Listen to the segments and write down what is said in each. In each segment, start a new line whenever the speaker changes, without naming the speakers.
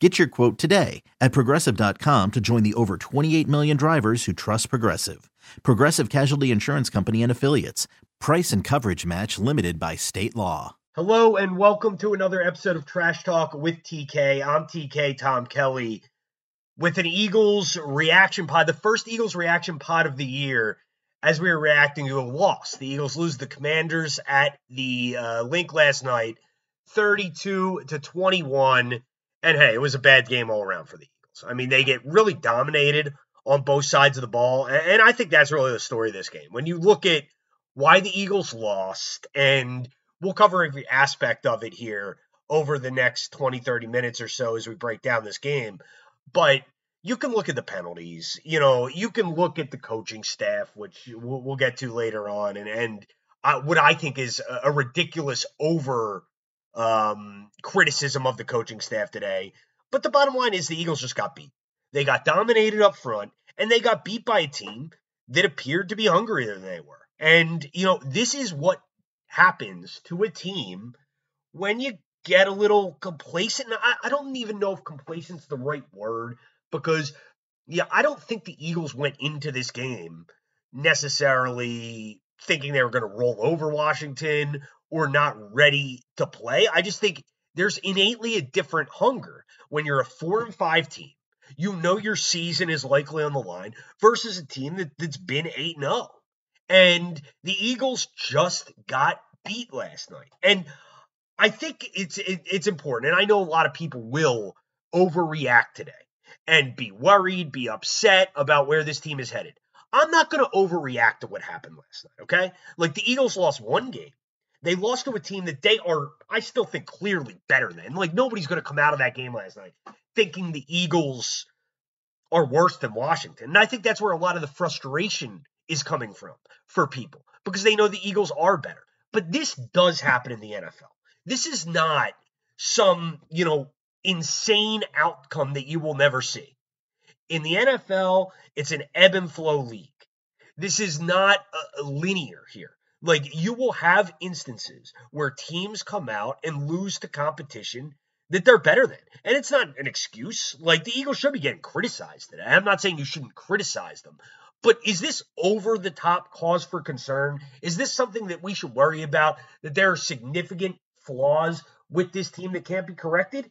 Get your quote today at progressive.com to join the over 28 million drivers who trust Progressive. Progressive Casualty Insurance Company and Affiliates. Price and coverage match limited by state law.
Hello and welcome to another episode of Trash Talk with TK. I'm TK Tom Kelly with an Eagles reaction pod, the first Eagles reaction pod of the year, as we were reacting to a loss. The Eagles lose the Commanders at the uh, Linc last night, 32 to 21. And hey, it was a bad game all around for the Eagles. I mean, they get really dominated on both sides of the ball. And, I think that's really the story of this game. When you look at why the Eagles lost, and we'll cover every aspect of it here over the next 20, 30 minutes or so as we break down this game. But you can look at the penalties. You know, you can look at the coaching staff, which we'll, get to later on, and and uh, what I think is a, a ridiculous over um, criticism of the coaching staff today. But the bottom line is the Eagles just got beat. They got dominated up front, and they got beat by a team that appeared to be hungrier than they were. And you know, this is what happens to a team when you get a little complacent. I, I don't even know if complacent's the right word because, yeah, I don't think the Eagles went into this game necessarily thinking they were going to roll over Washington or not ready to play. I just think there's innately a different hunger when you're a four and five team. You know your season is likely on the line versus a team that, that's been 8 0. And the Eagles just got beat last night. And I think it's it, it's important, and I know a lot of people will overreact today and be worried, be upset about where this team is headed. I'm not going to overreact to what happened last night. Okay, like the Eagles lost one game. They lost to a team that they are, I still think, clearly better than. Like nobody's going to come out of that game last night thinking the Eagles are worse than Washington. And I think that's where a lot of the frustration is coming from for people because they know the Eagles are better. But this does happen in the NFL. This is not some, you know, insane outcome that you will never see. In the NFL, it's an ebb and flow league. This is not a linear here. Like you will have instances where teams come out and lose to competition that they're better than. And it's not an excuse. Like the Eagles should be getting criticized today. I'm not saying you shouldn't criticize them. But is this over the top cause for concern? Is this something that we should worry about? That there are significant flaws with this team that can't be corrected?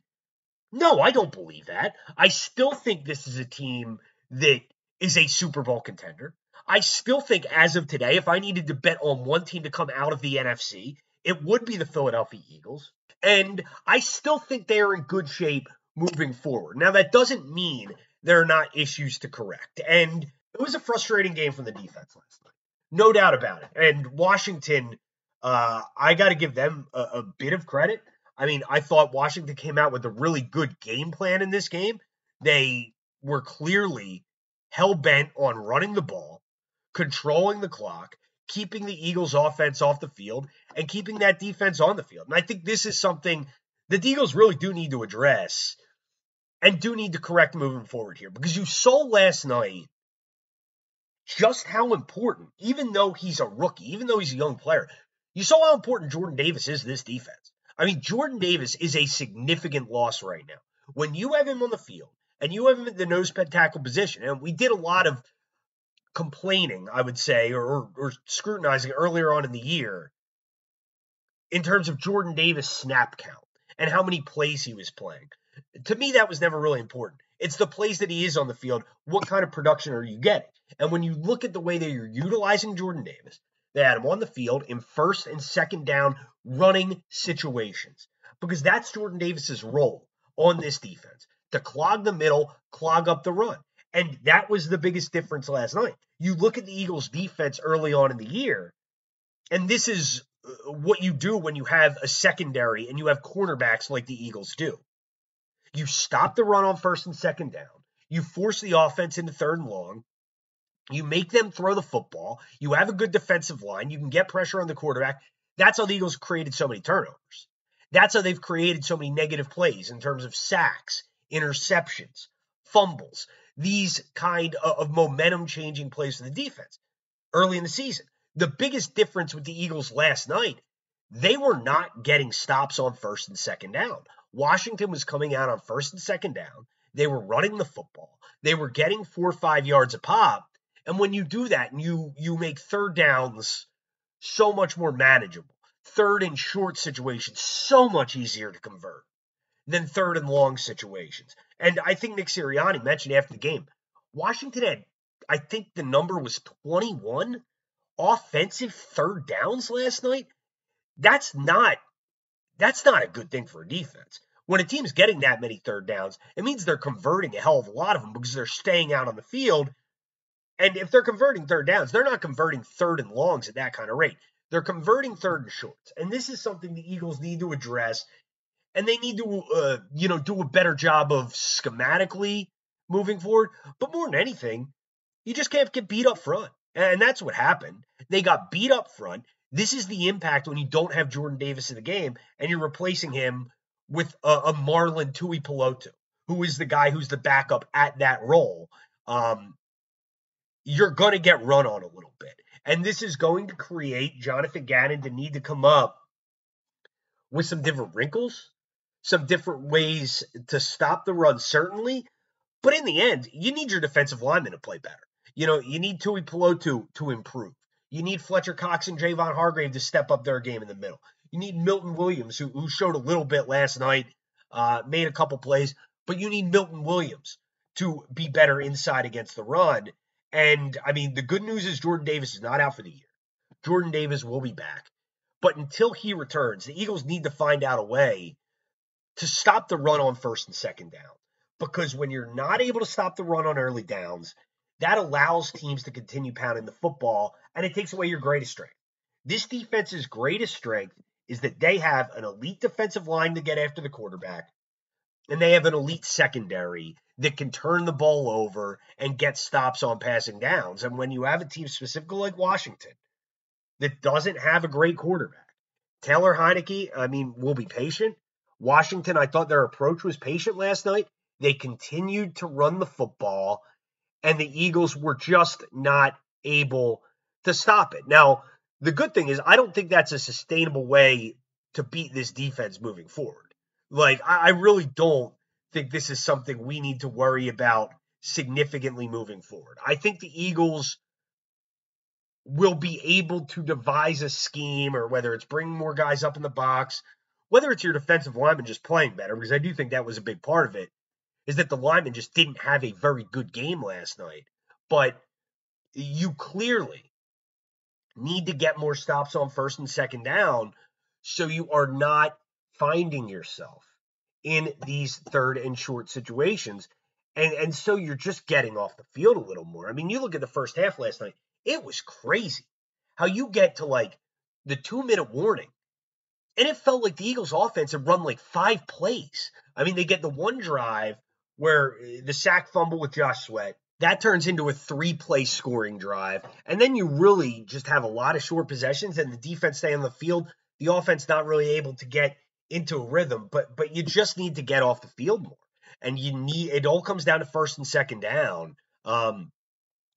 No, I don't believe that. I still think this is a team that is a Super Bowl contender. I still think, as of today, if I needed to bet on one team to come out of the NFC, it would be the Philadelphia Eagles. And I still think they are in good shape moving forward. Now, that doesn't mean there are not issues to correct. And it was a frustrating game from the defense last night. No doubt about it. And Washington uh, I got to give them a, a bit of credit. I mean, I thought Washington came out with a really good game plan in this game. They were clearly hell bent on running the ball, controlling the clock, keeping the Eagles' offense off the field, and keeping that defense on the field. And I think this is something that the Eagles really do need to address and do need to correct moving forward here because you saw last night just how important, even though he's a rookie, even though he's a young player, you saw how important Jordan Davis is this defense. I mean, Jordan Davis is a significant loss right now. When you have him on the field and you have him in the nose tackle position, and we did a lot of complaining, I would say, or, or scrutinizing earlier on in the year in terms of Jordan Davis snap count and how many plays he was playing. To me, that was never really important. It's the plays that he is on the field. What kind of production are you getting? And when you look at the way that you're utilizing Jordan Davis, They had him on the field in first and second down running situations because that's Jordan Davis's role on this defense to clog the middle, clog up the run. And that was the biggest difference last night. You look at the Eagles' defense early on in the year, and this is uh, what you do when you have a secondary and you have cornerbacks like the Eagles do. You stop the run on first and second down. You force the offense into third and long. You make them throw the football. You have a good defensive line. You can get pressure on the quarterback. That's how the Eagles created so many turnovers. That's how they've created so many negative plays in terms of sacks, interceptions, fumbles, these kind of momentum changing plays for the defense early in the season. The biggest difference with the Eagles last night, they were not getting stops on first and second down. Washington was coming out on first and second down. They were running the football. They were getting four or five yards a pop. And when you do that and you you make third downs so much more manageable, third and short situations so much easier to convert than third and long situations. And I think Nick Sirianni mentioned after the game, Washington had, I think the number was 21 offensive third downs last night. That's not that's not a good thing for a defense. When a team's getting that many third downs, it means they're converting a hell of a lot of them because they're staying out on the field. And if they're converting third downs, they're not converting third and longs at that kind of rate. They're converting third and shorts. And this is something the Eagles need to address. And they need to, uh, you know, do a better job of schematically moving forward. But more than anything, you just can't get beat up front. And that's what happened. They got beat up front. This is the impact when you don't have Jordan Davis in the game and you're replacing him with a, a Marlon Tuipulotu, who is the guy who's the backup at that role. Um, you're going to get run on a little bit. And this is going to create Jonathan Gannon to need to come up with some different wrinkles, some different ways to stop the run, certainly. But in the end, you need your defensive lineman to play better. You know, you need Tuipulotu to to improve. You need Fletcher Cox and Javon Hargrave to step up their game in the middle. You need Milton Williams, who, who showed a little bit last night, uh, made a couple plays, but you need Milton Williams to be better inside against the run. And I mean, the good news is Jordan Davis is not out for the year. Jordan Davis will be back. But until he returns, the Eagles need to find out a way to stop the run on first and second down. Because when you're not able to stop the run on early downs, that allows teams to continue pounding the football and it takes away your greatest strength. This defense's greatest strength is that they have an elite defensive line to get after the quarterback, and they have an elite secondary that can turn the ball over and get stops on passing downs. And when you have a team specifically like Washington that doesn't have a great quarterback, Taylor Heinicke, I mean, will be patient. Washington, I thought their approach was patient last night. They continued to run the football, and the Eagles were just not able to stop it. Now, the good thing is, I don't think that's a sustainable way to beat this defense moving forward. Like, I, really don't think this is something we need to worry about significantly moving forward. I think the Eagles will be able to devise a scheme, or whether it's bringing more guys up in the box, whether it's your defensive lineman just playing better, because I do think that was a big part of it, is that the lineman just didn't have a very good game last night. But you clearly need to get more stops on first and second down so you are not finding yourself in these third and short situations. And and so you're just getting off the field a little more. I mean, you look at the first half last night, it was crazy how you get to like the two minute warning. And it felt like the Eagles offense had run like five plays. I mean, they get the one drive where uh, the sack fumble with Josh Sweat, that turns into a three play scoring drive. And then you really just have a lot of short possessions and the defense stay on the field. The offense not really able to get into a rhythm, but but you just need to get off the field more. And you need it all comes down to first and second down. Um,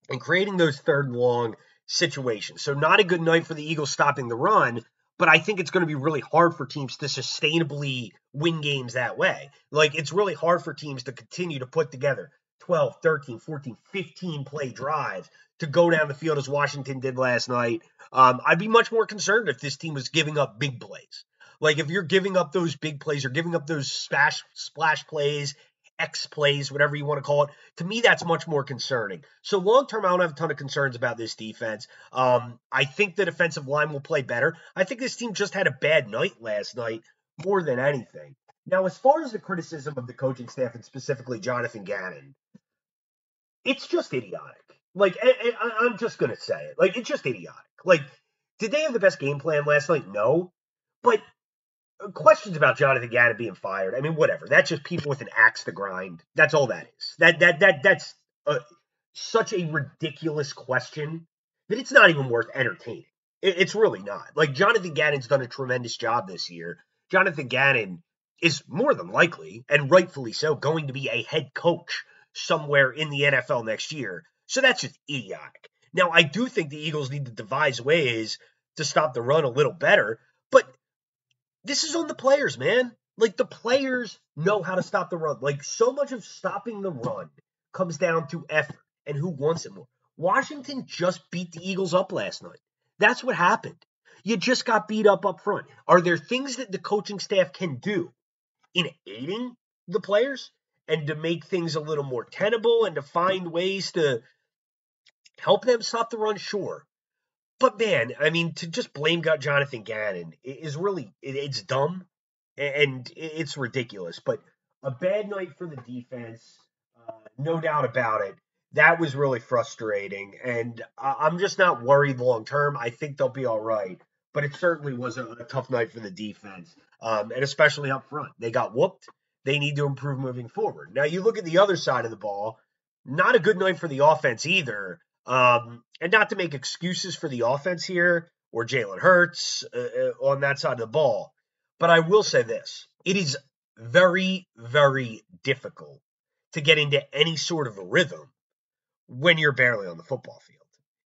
and creating those third and long situations. So not a good night for the Eagles stopping the run, but I think it's going to be really hard for teams to sustainably win games that way. Like it's really hard for teams to continue to put together 12, 13, 14, 15 play drives to go down the field as Washington did last night. Um, I'd be much more concerned if this team was giving up big plays. Like if you're giving up those big plays or giving up those splash splash plays X plays, whatever you want to call it. To me, that's much more concerning. So long term, I don't have a ton of concerns about this defense. Um, I think the defensive line will play better. I think this team just had a bad night last night more than anything. Now, as far as the criticism of the coaching staff and specifically Jonathan Gannon, it's just idiotic. Like, I, am just going to say it. Like, it's just idiotic. Like, did they have the best game plan last night? No. But questions about Jonathan Gannon being fired. I mean, whatever. That's just people with an axe to grind. That's all that is. That that that that's a, such a ridiculous question that it's not even worth entertaining. It, it's really not. Like Jonathan Gannon's done a tremendous job this year. Jonathan Gannon is more than likely, and rightfully so, going to be a head coach somewhere in the NFL next year. So that's just idiotic. Now, I do think the Eagles need to devise ways to stop the run a little better, but this is on the players, man. Like the players know how to stop the run. Like so much of stopping the run comes down to effort and who wants it more. Washington just beat the Eagles up last night. That's what happened. You just got beat up up front. Are there things that the coaching staff can do in aiding the players and to make things a little more tenable and to find ways to help them stop the run? Sure. But man, I mean, to just blame Jonathan Gannon is really it's dumb and it's ridiculous. But a bad night for the defense, uh, no doubt about it. That was really frustrating, and I'm just not worried long term. I think they'll be all right, but it certainly was a, a tough night for the defense, um, and especially up front. They got whooped. They need to improve moving forward. Now you look at the other side of the ball. Not a good night for the offense either. Um, and not to make excuses for the offense here or Jalen Hurts uh, uh, on that side of the ball, but I will say this it is very, very difficult to get into any sort of a rhythm when you're barely on the football field.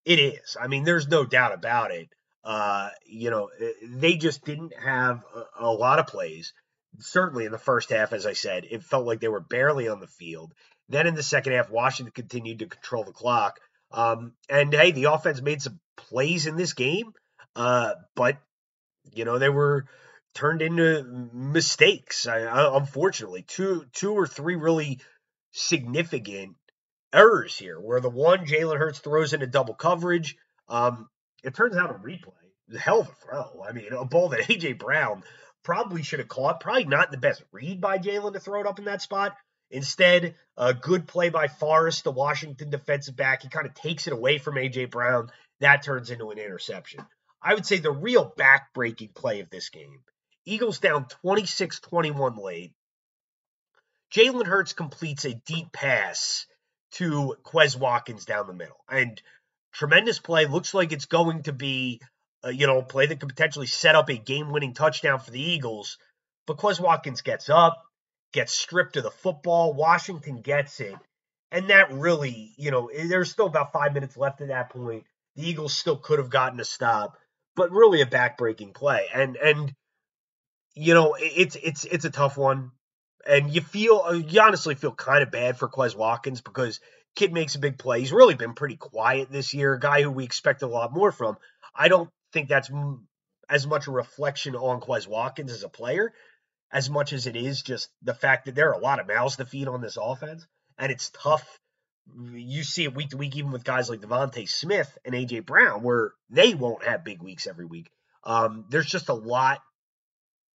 It is. I mean, there's no doubt about it. Uh, you know, uh, they just didn't have a, a lot of plays. Certainly in the first half, as I said, it felt like they were barely on the field. Then in the second half, Washington continued to control the clock. Um, and hey, the offense made some plays in this game, uh, but you know they were turned into mistakes. I, I, unfortunately, two two or three really significant errors here. Where the one Jalen Hurts throws into double coverage, um, it turns out a replay. Hell of a throw. I mean, a ball that AJ Brown probably should have caught. Probably not the best read by Jalen to throw it up in that spot. Instead, a good play by Forrest, the Washington defensive back. He kind of takes it away from A.J. Brown. That turns into an interception. I would say the real back-breaking play of this game. Eagles down 26 21 late. Jalen Hurts completes a deep pass to Quez Watkins down the middle. And tremendous play. Looks like it's going to be, uh, you know, play that could potentially set up a game winning touchdown for the Eagles. But Quez Watkins gets up, gets stripped of the football. Washington gets it. And that really, you know, eh, there's still about five minutes left at that point. The Eagles still could have gotten a stop, but really a backbreaking play. And and you know, it's it's it's a tough one. And you feel uh, you honestly feel kind of bad for Quez Watkins because kid makes a big play. He's really been pretty quiet this year, a guy who we expect a lot more from. I don't think that's as much a reflection on Quez Watkins as a player as much as it is just the fact that there are a lot of mouths to feed on this offense, and it's tough. You see it week to week, even with guys like DeVonta Smith and AJ Brown, where they won't have big weeks every week. Um, there's just a lot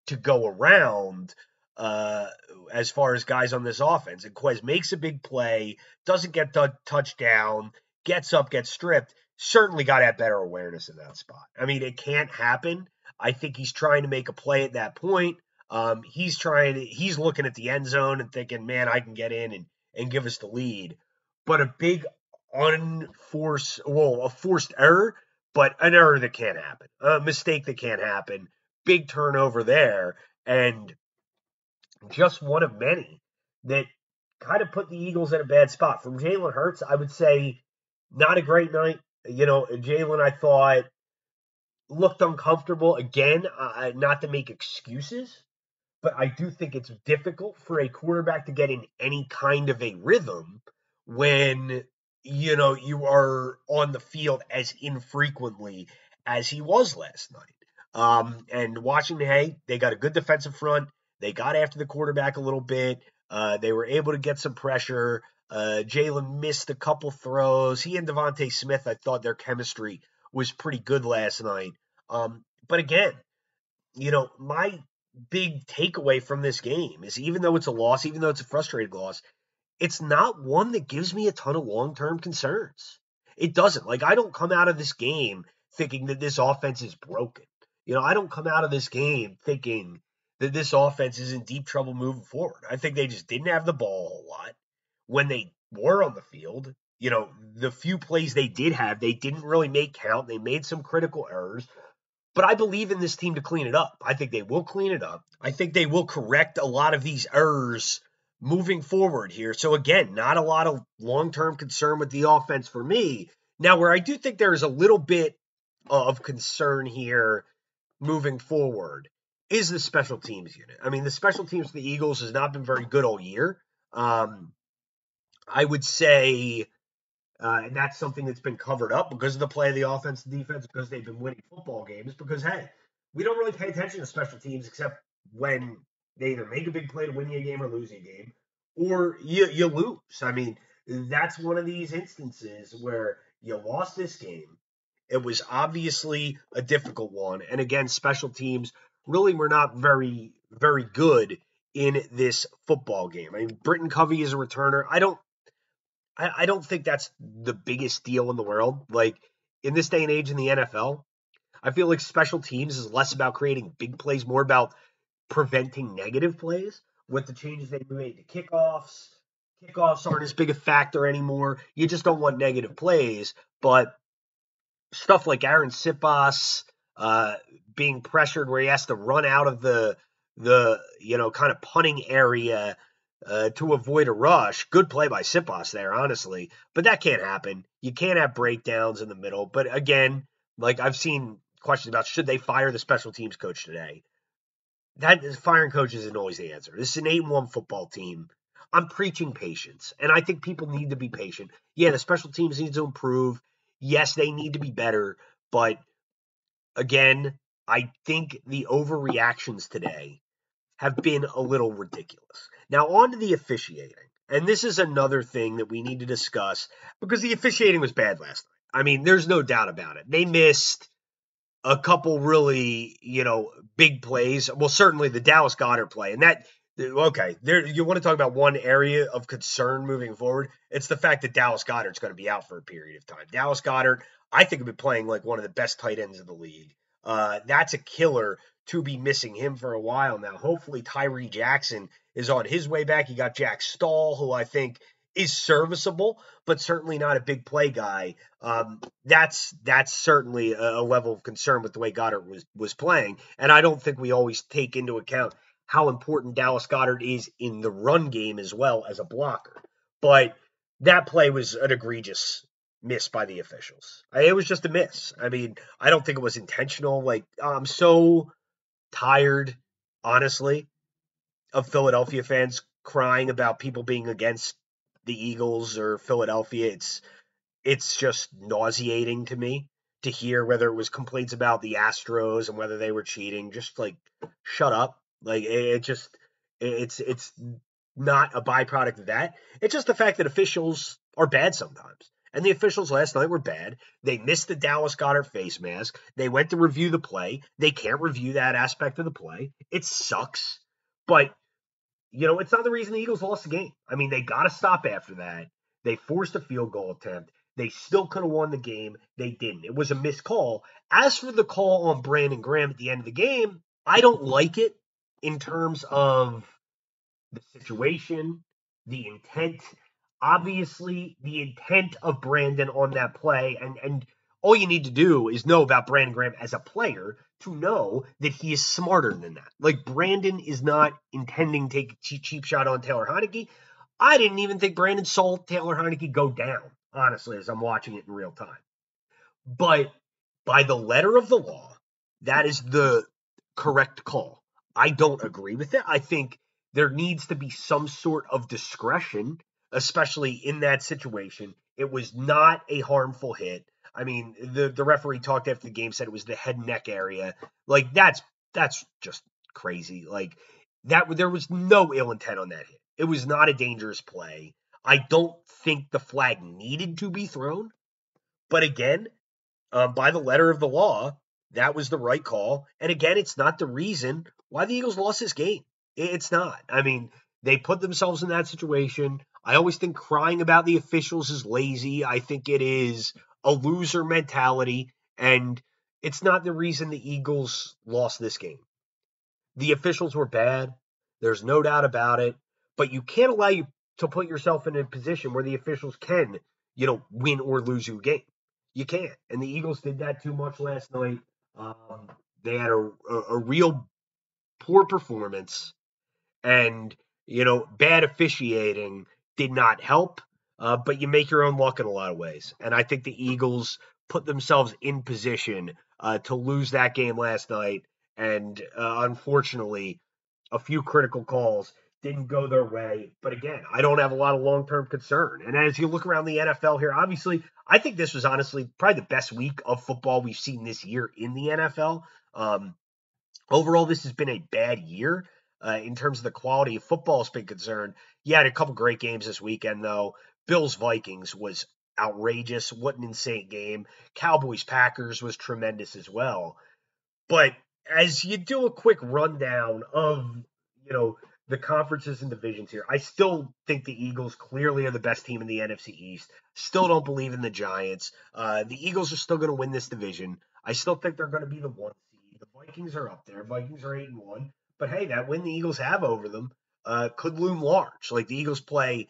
to go around uh, as far as guys on this offense. And Quez makes a big play, doesn't get the touchdown, gets up, gets stripped. Certainly got to have better awareness in that spot. I mean, it can't happen. I think he's trying to make a play at that point. Um, he's trying he's looking at the end zone and thinking, man, I can get in and, and give us the lead. But a big unforced, well, a forced error, but an error that can't happen, a mistake that can't happen, big turnover there, and just one of many that kind of put the Eagles in a bad spot. From Jalen Hurts, I would say not a great night. You know, Jalen, I thought looked uncomfortable again. Uh, not to make excuses, but I do think it's difficult for a quarterback to get in any kind of a rhythm when you know you are on the field as infrequently as he was last night. Um, and Washington, hey, they got a good defensive front. They got after the quarterback a little bit. Uh, they were able to get some pressure. Uh, Jalen missed a couple throws. He and DeVonta Smith, I thought their chemistry was pretty good last night. Um, but again, you know, my big takeaway from this game is even though it's a loss, even though it's a frustrated loss, it's not one that gives me a ton of long term concerns. It doesn't. Like, I don't come out of this game thinking that this offense is broken. You know, I don't come out of this game thinking that this offense is in deep trouble moving forward. I think they just didn't have the ball a lot. When they were on the field, you know, the few plays they did have, they didn't really make count. They made some critical errors. But I believe in this team to clean it up. I think they will clean it up. I think they will correct a lot of these errors moving forward here. So again, not a lot of long-term concern with the offense for me. Now, where I do think there is a little bit of concern here moving forward is the special teams unit. I mean, the special teams for the Eagles has not been very good all year. Um, I would say, uh, and that's something that's been covered up because of the play of the offense and defense, because they've been winning football games. Because hey, we don't really pay attention to special teams except when they either make a big play to win a game or lose a game, or you you lose. I mean, that's one of these instances where you lost this game. It was obviously a difficult one, and again, special teams really were not very very good in this football game. I mean, Britton Covey is a returner. I don't I, I don't think that's the biggest deal in the world. Like in this day and age in the NFL, I feel like special teams is less about creating big plays, more about preventing negative plays with the changes they made to kickoffs. Kickoffs aren't as big a factor anymore. You just don't want negative plays, but stuff like Arryn Siposs uh, being pressured where he has to run out of the the you know kind of punting area uh, to avoid a rush. Good play by Siposs there, honestly, but that can't happen. You can't have breakdowns in the middle. But again, like I've seen questions about should they fire the special teams coach today? that firing coaches isn't always the answer. This is an eight one football team. I'm preaching patience, and I think people need to be patient. Yeah, the special teams need to improve. Yes, they need to be better, but again, I think the overreactions today have been a little ridiculous. Now, on to the officiating. And this is another thing that we need to discuss because the officiating was bad last night. I mean, there's no doubt about it. They missed a couple really, you know, big plays. Well, certainly the Dallas Goedert play, and that okay, there you want to talk about one area of concern moving forward. It's the fact that Dallas Goedert's going to be out for a period of time. Dallas Goedert, I think, have been playing like one of the best tight ends in the league. Uh, that's a killer to be missing him for a while now. Hopefully, Tyree Jackson is on his way back. You got Jack Stoll, who I think is serviceable, but certainly not a big play guy. Um, that's that's certainly a, a, level of concern with the way Goedert was was playing, and I don't think we always take into account how important Dallas Goedert is in the run game as well as a blocker. But that play was an egregious miss by the officials. It was just a miss. I mean, I don't think it was intentional. Like I'm so tired, honestly, of Philadelphia fans crying about people being against the Eagles or Philadelphia. It's it's just nauseating to me to hear whether it was complaints about the Astros and whether they were cheating. Just like shut up. Like it, it just it's it's not a byproduct of that. It's just the fact that officials are bad sometimes. And the officials last night were bad. They missed the Dallas Goedert face mask. They went to review the play. They can't review that aspect of the play. It sucks. But you know, it's not the reason the Eagles lost the game. I mean, they got to stop after that. They forced a field goal attempt. They still could have won the game. They didn't. It was a missed call. As for the call on Brandon Graham at the end of the game, I don't like it in terms of the situation, the intent. Obviously, the intent of Brandon on that play, and and all you need to do is know about Brandon Graham as a player to know that he is smarter than that. Like Brandon is not intending to take a cheap shot on Taylor Heinicke. I didn't even think Brandon saw Taylor Heinicke go down, honestly, as I'm watching it in real time. But by the letter of the law, that is the correct call. I don't agree with it. I think there needs to be some sort of discretion, especially in that situation. It was not a harmful hit. I mean, the the referee talked after the game said it was the head neck area. Like that's that's just crazy. Like that there was no ill intent on that hit. It was not a dangerous play. I don't think the flag needed to be thrown. But again, um, by the letter of the law, that was the right call. And again, it's not the reason why the Eagles lost this game. It's not. I mean, they put themselves in that situation. I always think crying about the officials is lazy. I think it is a loser mentality, and it's not the reason the Eagles lost this game. The officials were bad. There's no doubt about it. But you can't allow you to put yourself in a position where the officials can, you know, win or lose you a game. You can't. And the Eagles did that too much last night. Um, they had a, a, a real poor performance, and you know, bad officiating did not help. Uh, but you make your own luck in a lot of ways, and I think the Eagles put themselves in position uh, to lose that game last night, and uh, unfortunately, a few critical calls didn't go their way. But again, I don't have a lot of long term concern. And as you look around the NFL here, obviously, I think this was honestly probably the best week of football we've seen this year in the NFL. Um, overall, this has been a bad year. Uh, in terms of the quality of football has been concerned. You had a couple great games this weekend, though. Bills Vikings was outrageous. What an insane game. Cowboys Packers was tremendous as well. But as you do a quick rundown of, you know, the conferences and divisions here. I still think the Eagles clearly are the best team in the NFC East. Still don't believe in the Giants. Uh, the Eagles are still going to win this division. I still think they're going to be the one seed. The Vikings are up there. Vikings are eight and one. But hey, that win the Eagles have over them uh, could loom large. Like the Eagles play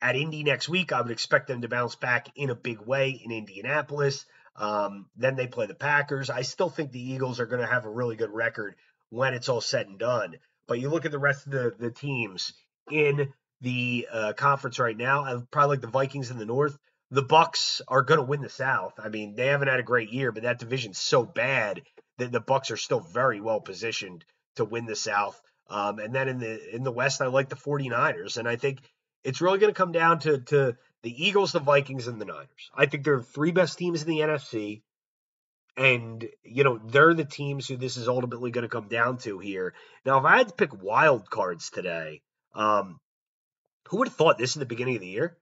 at Indy next week, I would expect them to bounce back in a big way in Indianapolis. Um, then they play the Packers. I still think the Eagles are going to have a really good record when it's all said and done. But you look at the rest of the, the teams in the uh, conference right now, uh, probably like the Vikings in the North. The Bucks are going to win the South. I mean, they haven't had a great year, but that division's so bad that the Bucks are still very well positioned to win the South. Um, and then in the in the West, I like the 49ers, and I think it's really going to come down to to the Eagles, the Vikings, and the Niners. I think they're the three best teams in the NFC. And, you know, they're the teams who this is ultimately going to come down to here. Now, if I had to pick wild cards today, um, who would have thought this in the beginning of the year?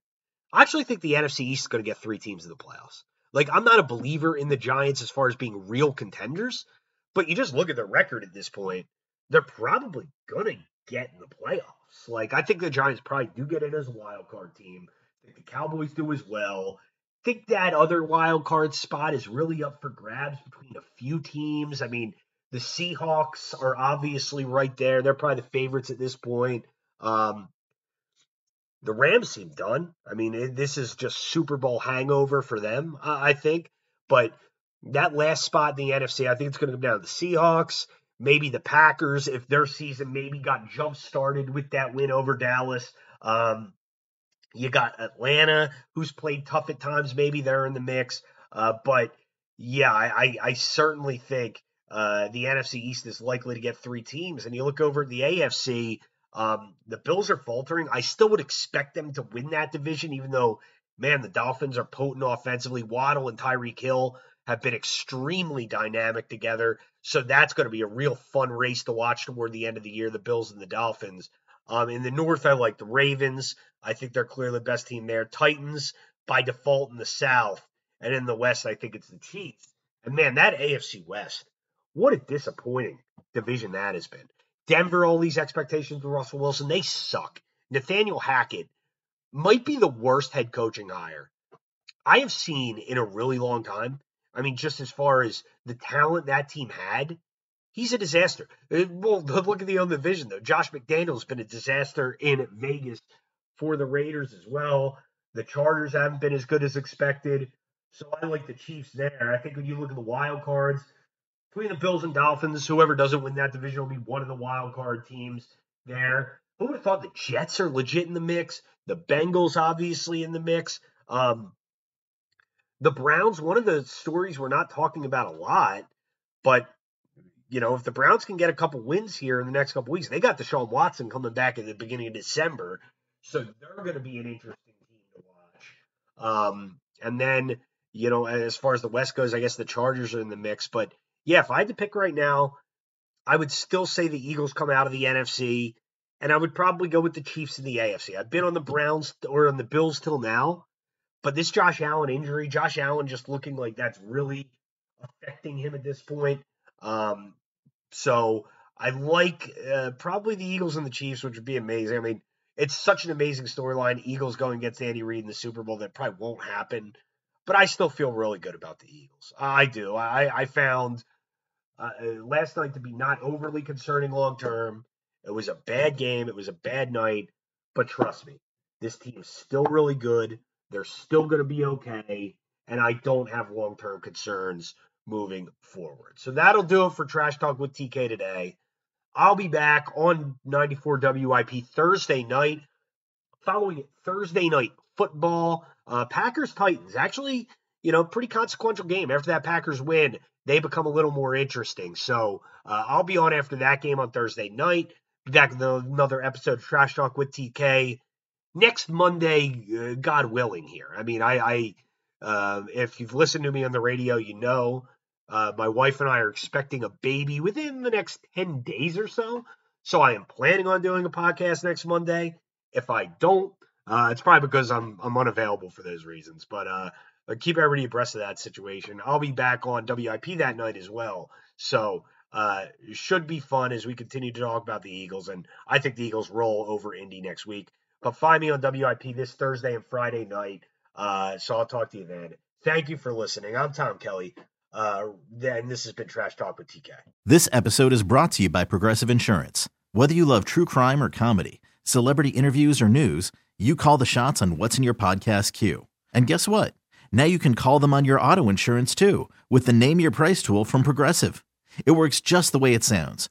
I actually think the NFC East is going to get three teams in the playoffs. Like, I'm not a believer in the Giants as far as being real contenders, but you just look at their record at this point, they're probably going to get in the playoffs. Like, I think the Giants probably do get in as a wild card team. I think the Cowboys do as well I think that other wild card spot is really up for grabs between a few teams. I mean, the Seahawks are obviously right there. They're probably the favorites at this point. Um, the Rams seem done. I mean, it, this is just Super Bowl hangover for them, uh, I think. But that last spot in the NFC, I think it's going to come down to the Seahawks, maybe the Packers, if their season maybe got jump started with that win over Dallas. Um, you got Atlanta, who's played tough at times. Maybe they're in the mix. Uh, but yeah, I, I certainly think uh, the NFC East is likely to get three teams. And you look over at the AFC, um, the Bills are faltering. I still would expect them to win that division, even though, man, the Dolphins are potent offensively. Waddle and Tyreek Hill have been extremely dynamic together. So that's going to be a real fun race to watch toward the end of the year, the Bills and the Dolphins. Um, in the North, I like the Ravens. I think they're clearly the best team there. Titans by default in the South. And in the West, I think it's the Chiefs. And man, that AFC West, what a disappointing division that has been. Denver, all these expectations with Russell Wilson, they suck. Nathaniel Hackett might be the worst head coaching hire I have seen in a really long time. I mean, just as far as the talent that team had, he's a disaster. Uh, well, look at the other division though. Josh McDaniel's been a disaster in Vegas for the Raiders as well. The Chargers haven't been as good as expected. So I like the Chiefs there. I think when you look at the wild cards between the Bills and Dolphins, whoever doesn't win that division will be one of the wild card teams there. Who would have thought the Jets are legit in the mix? The Bengals obviously in the mix. Um, the Browns, one of the stories we're not talking about a lot, but you know, if the Browns can get a couple wins here in the next couple weeks, they got Deshaun Watson coming back at the beginning of December, so they're going to be an interesting team to watch. Um, and then, you know, as far as the West goes, I guess the Chargers are in the mix. But yeah, if I had to pick right now, I would still say the Eagles come out of the NFC and I would probably go with the Chiefs in the AFC. I've been on the Browns or on the Bills till now, but this Josh Allen injury, Josh Allen just looking like that's really affecting him at this point. Um, so I like uh, probably the Eagles and the Chiefs, which would be amazing. I mean, it's such an amazing storyline. Eagles going against Andy Reid in the Super Bowl that probably won't happen, but I still feel really good about the Eagles. I do. I, I found uh, last night to be not overly concerning long term. It was a bad game. It was a bad night, but trust me, this team is still really good. They're still going to be okay, and I don't have long term concerns moving forward. So that'll do it for Trash Talk with TK today. I'll be back on 94 WIP Thursday night, following Thursday night football. Uh, Packers Titans, actually, you know, pretty consequential game. After that Packers win, they become a little more interesting. So uh, I'll be on after that game on Thursday night. Back with another episode of Trash Talk with TK next Monday, uh, God willing. Here, I mean, I, I uh, if you've listened to me on the radio, you know uh, my wife and I are expecting a baby within the next 10 days or so. So I am planning on doing a podcast next Monday. If I don't, uh, it's probably because I'm I'm unavailable for those reasons. But uh, keep everybody abreast of that situation. I'll be back on WIP that night as well. So uh, should be fun as we continue to talk about the Eagles. And I think the Eagles roll over Indy next week. But find me on WIP this Thursday and Friday night. Uh, so I'll talk to you then. Thank you for listening. I'm Tom Kelly. Uh, and this has been Trash Talk with TK.
This episode is brought to you by Progressive Insurance. Whether you love true crime or comedy, celebrity interviews or news, you call the shots on what's in your podcast queue. And guess what? Now you can call them on your auto insurance too with the Name Your Price tool from Progressive. It works just the way it sounds.